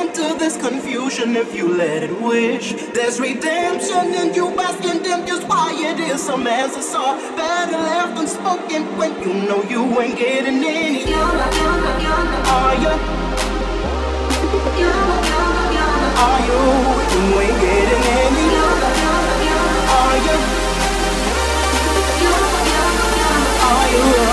end to this confusion if you let it wish. There's redemption in you asking them just why it is. Some answers are better left unspoken when you know you ain't getting any. Younger, younger, Are you? Are you? You ain't getting any. Are you? Are you?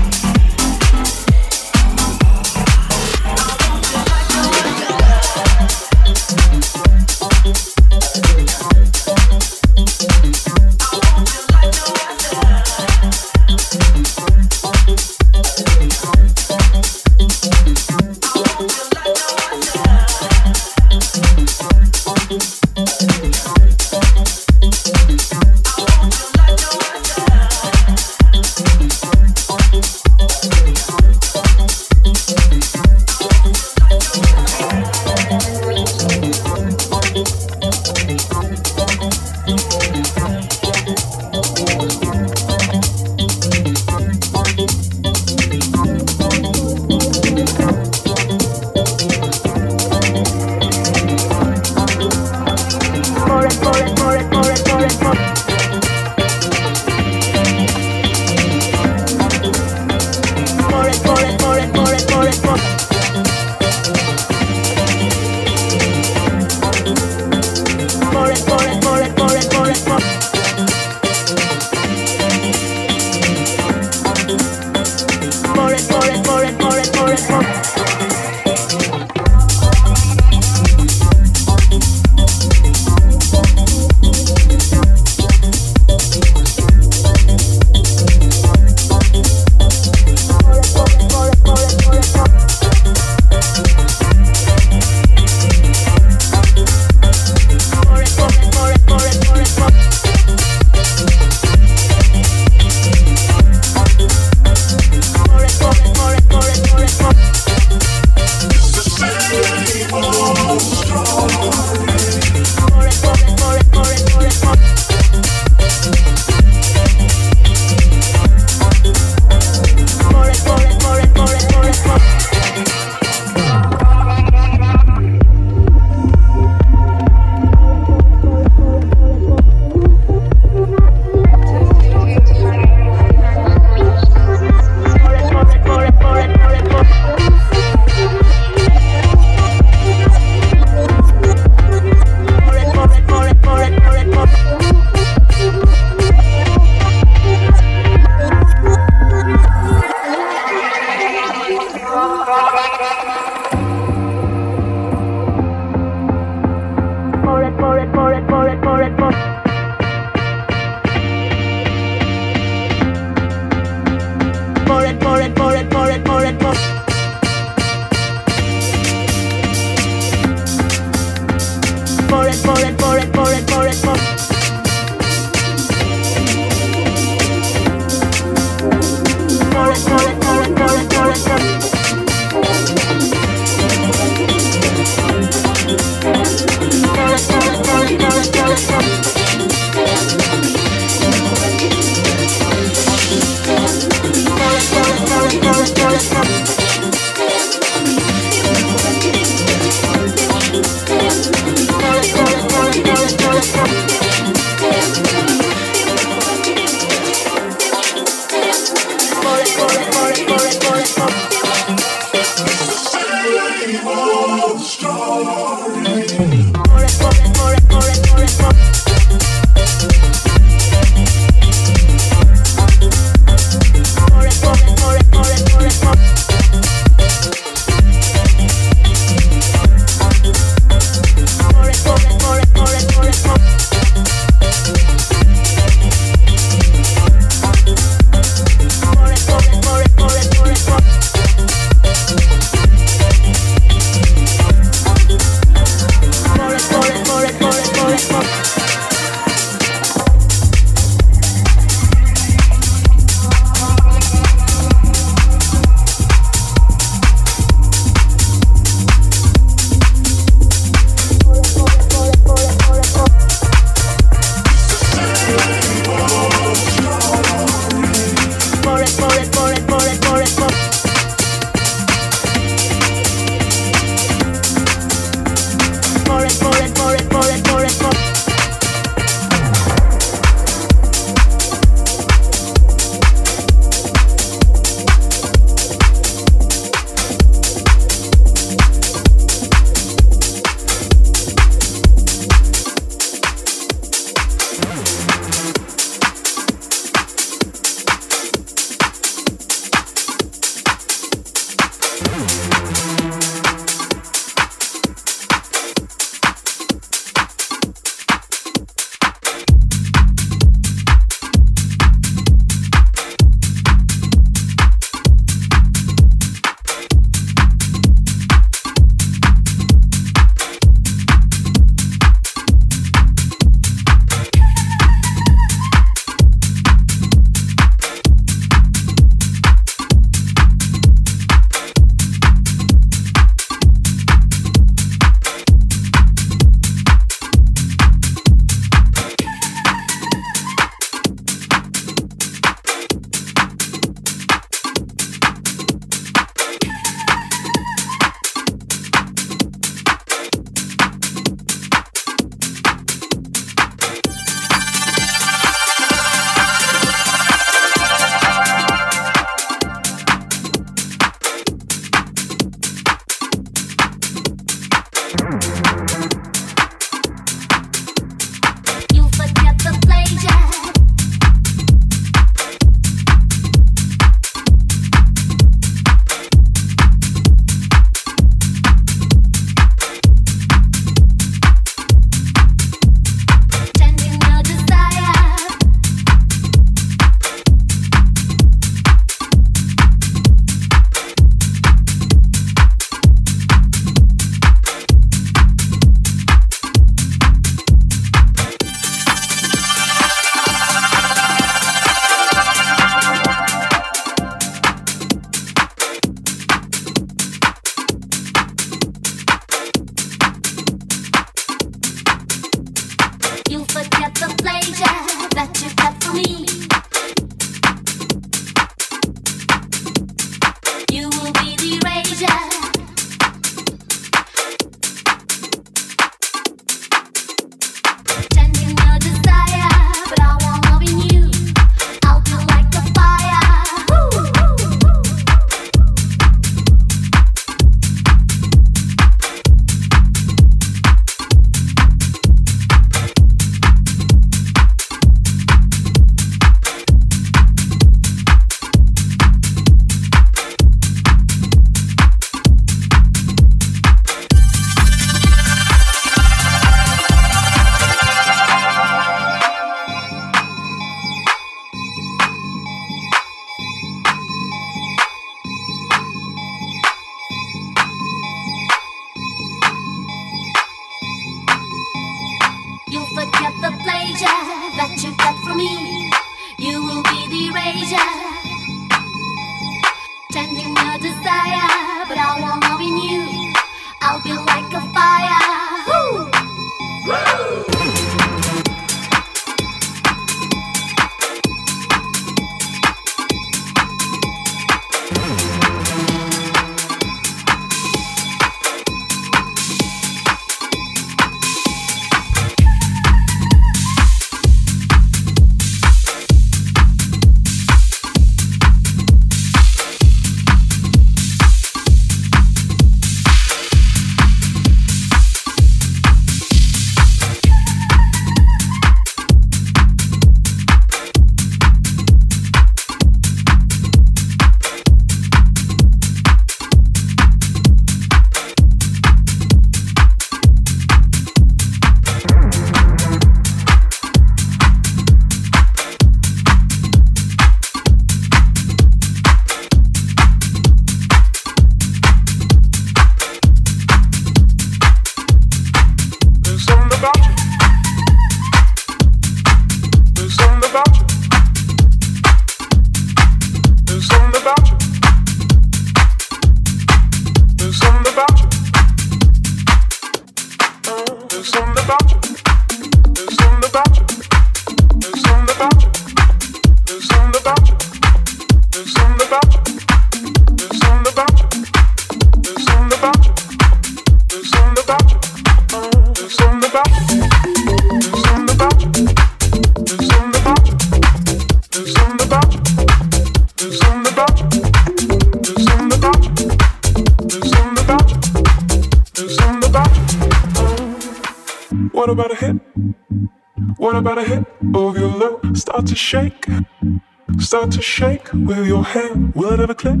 To shake with your hand. Will it ever click?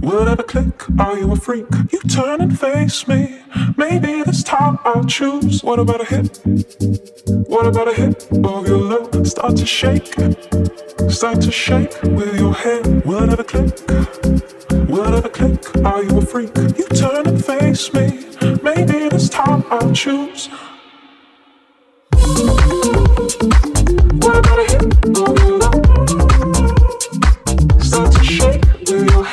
Will it ever click? Are you a freak? You turn and face me. Maybe this time I'll choose. What about a hit? What about a hit of your love? Start to shake, start to shake with your hand. Will it ever click? Will it ever click? Are you a freak? You turn and face me. Maybe this time I'll choose. What about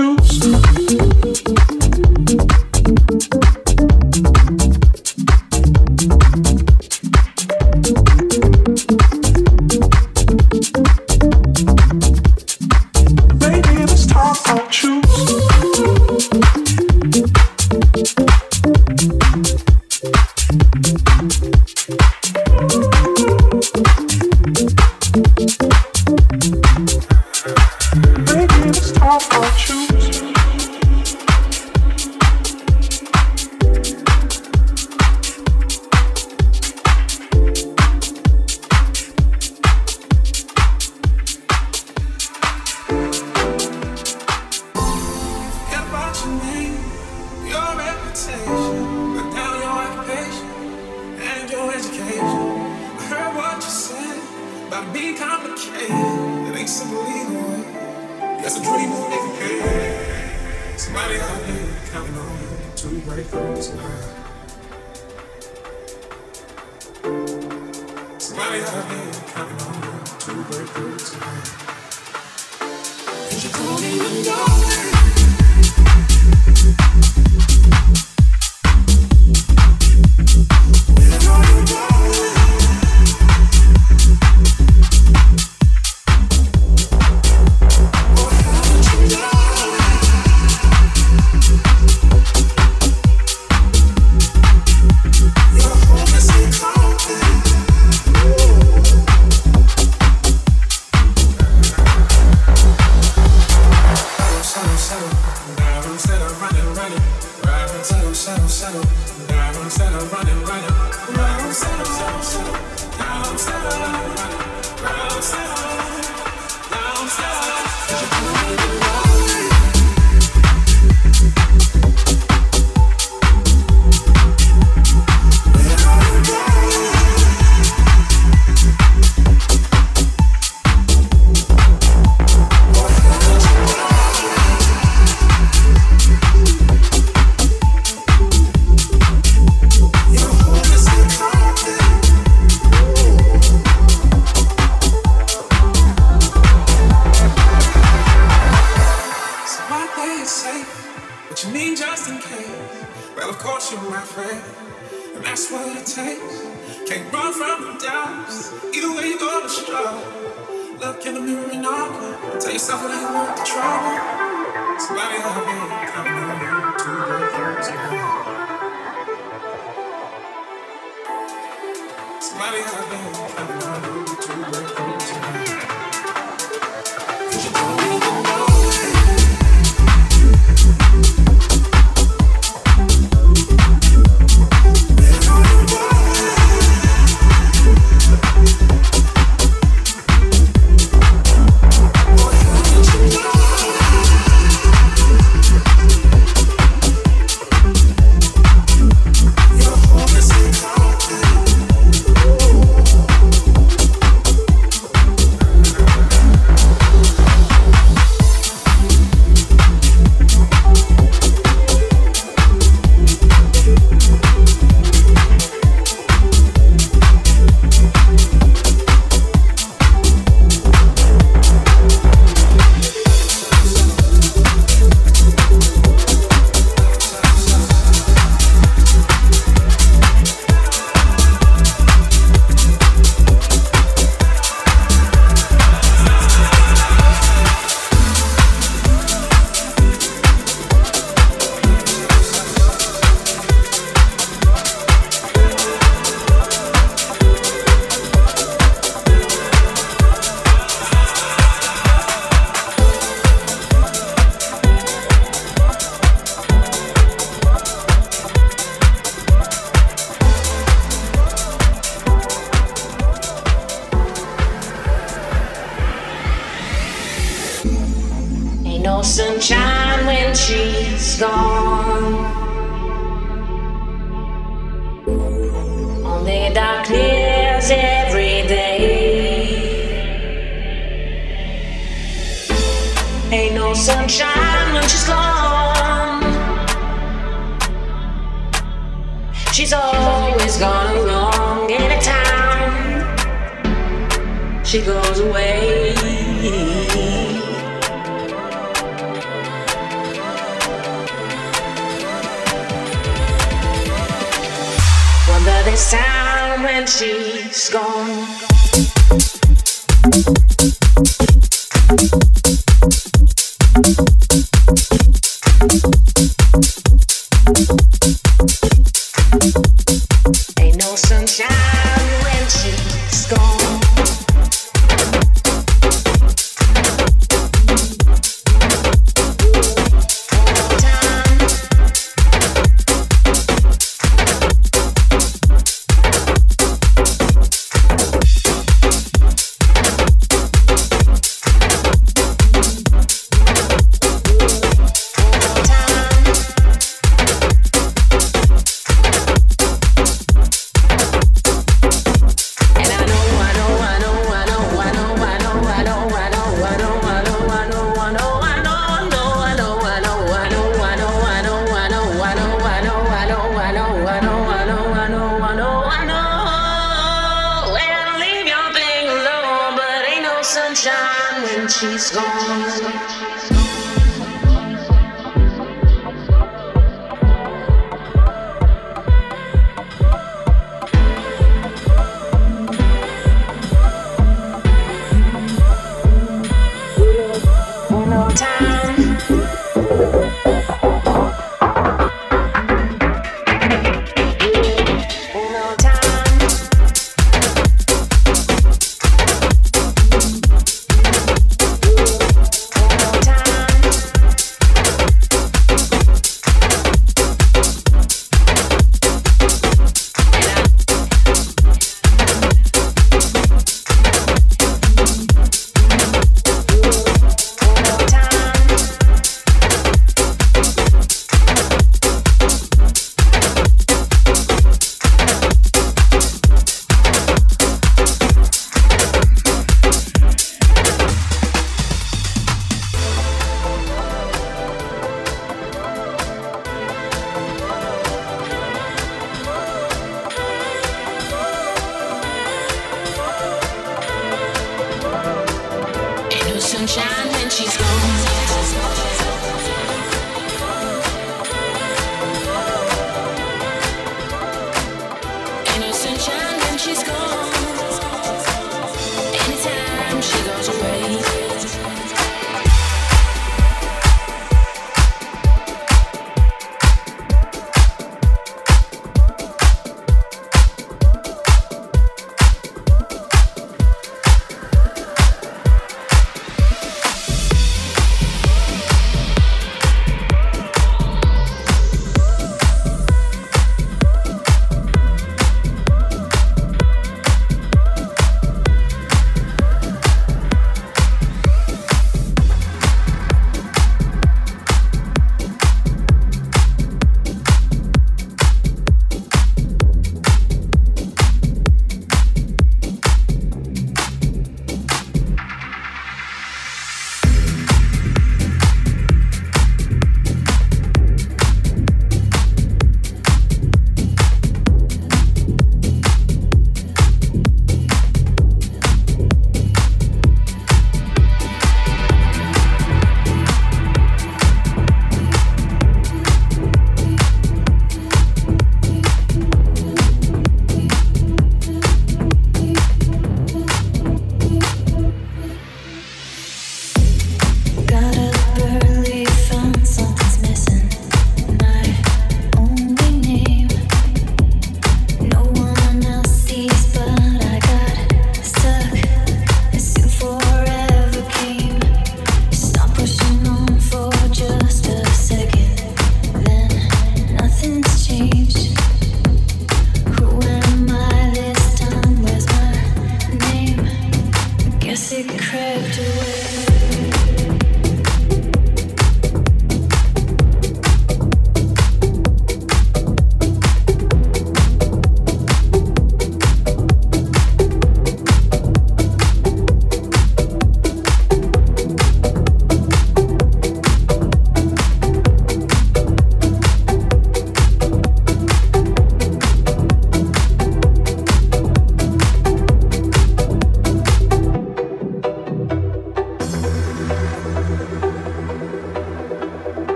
Choose.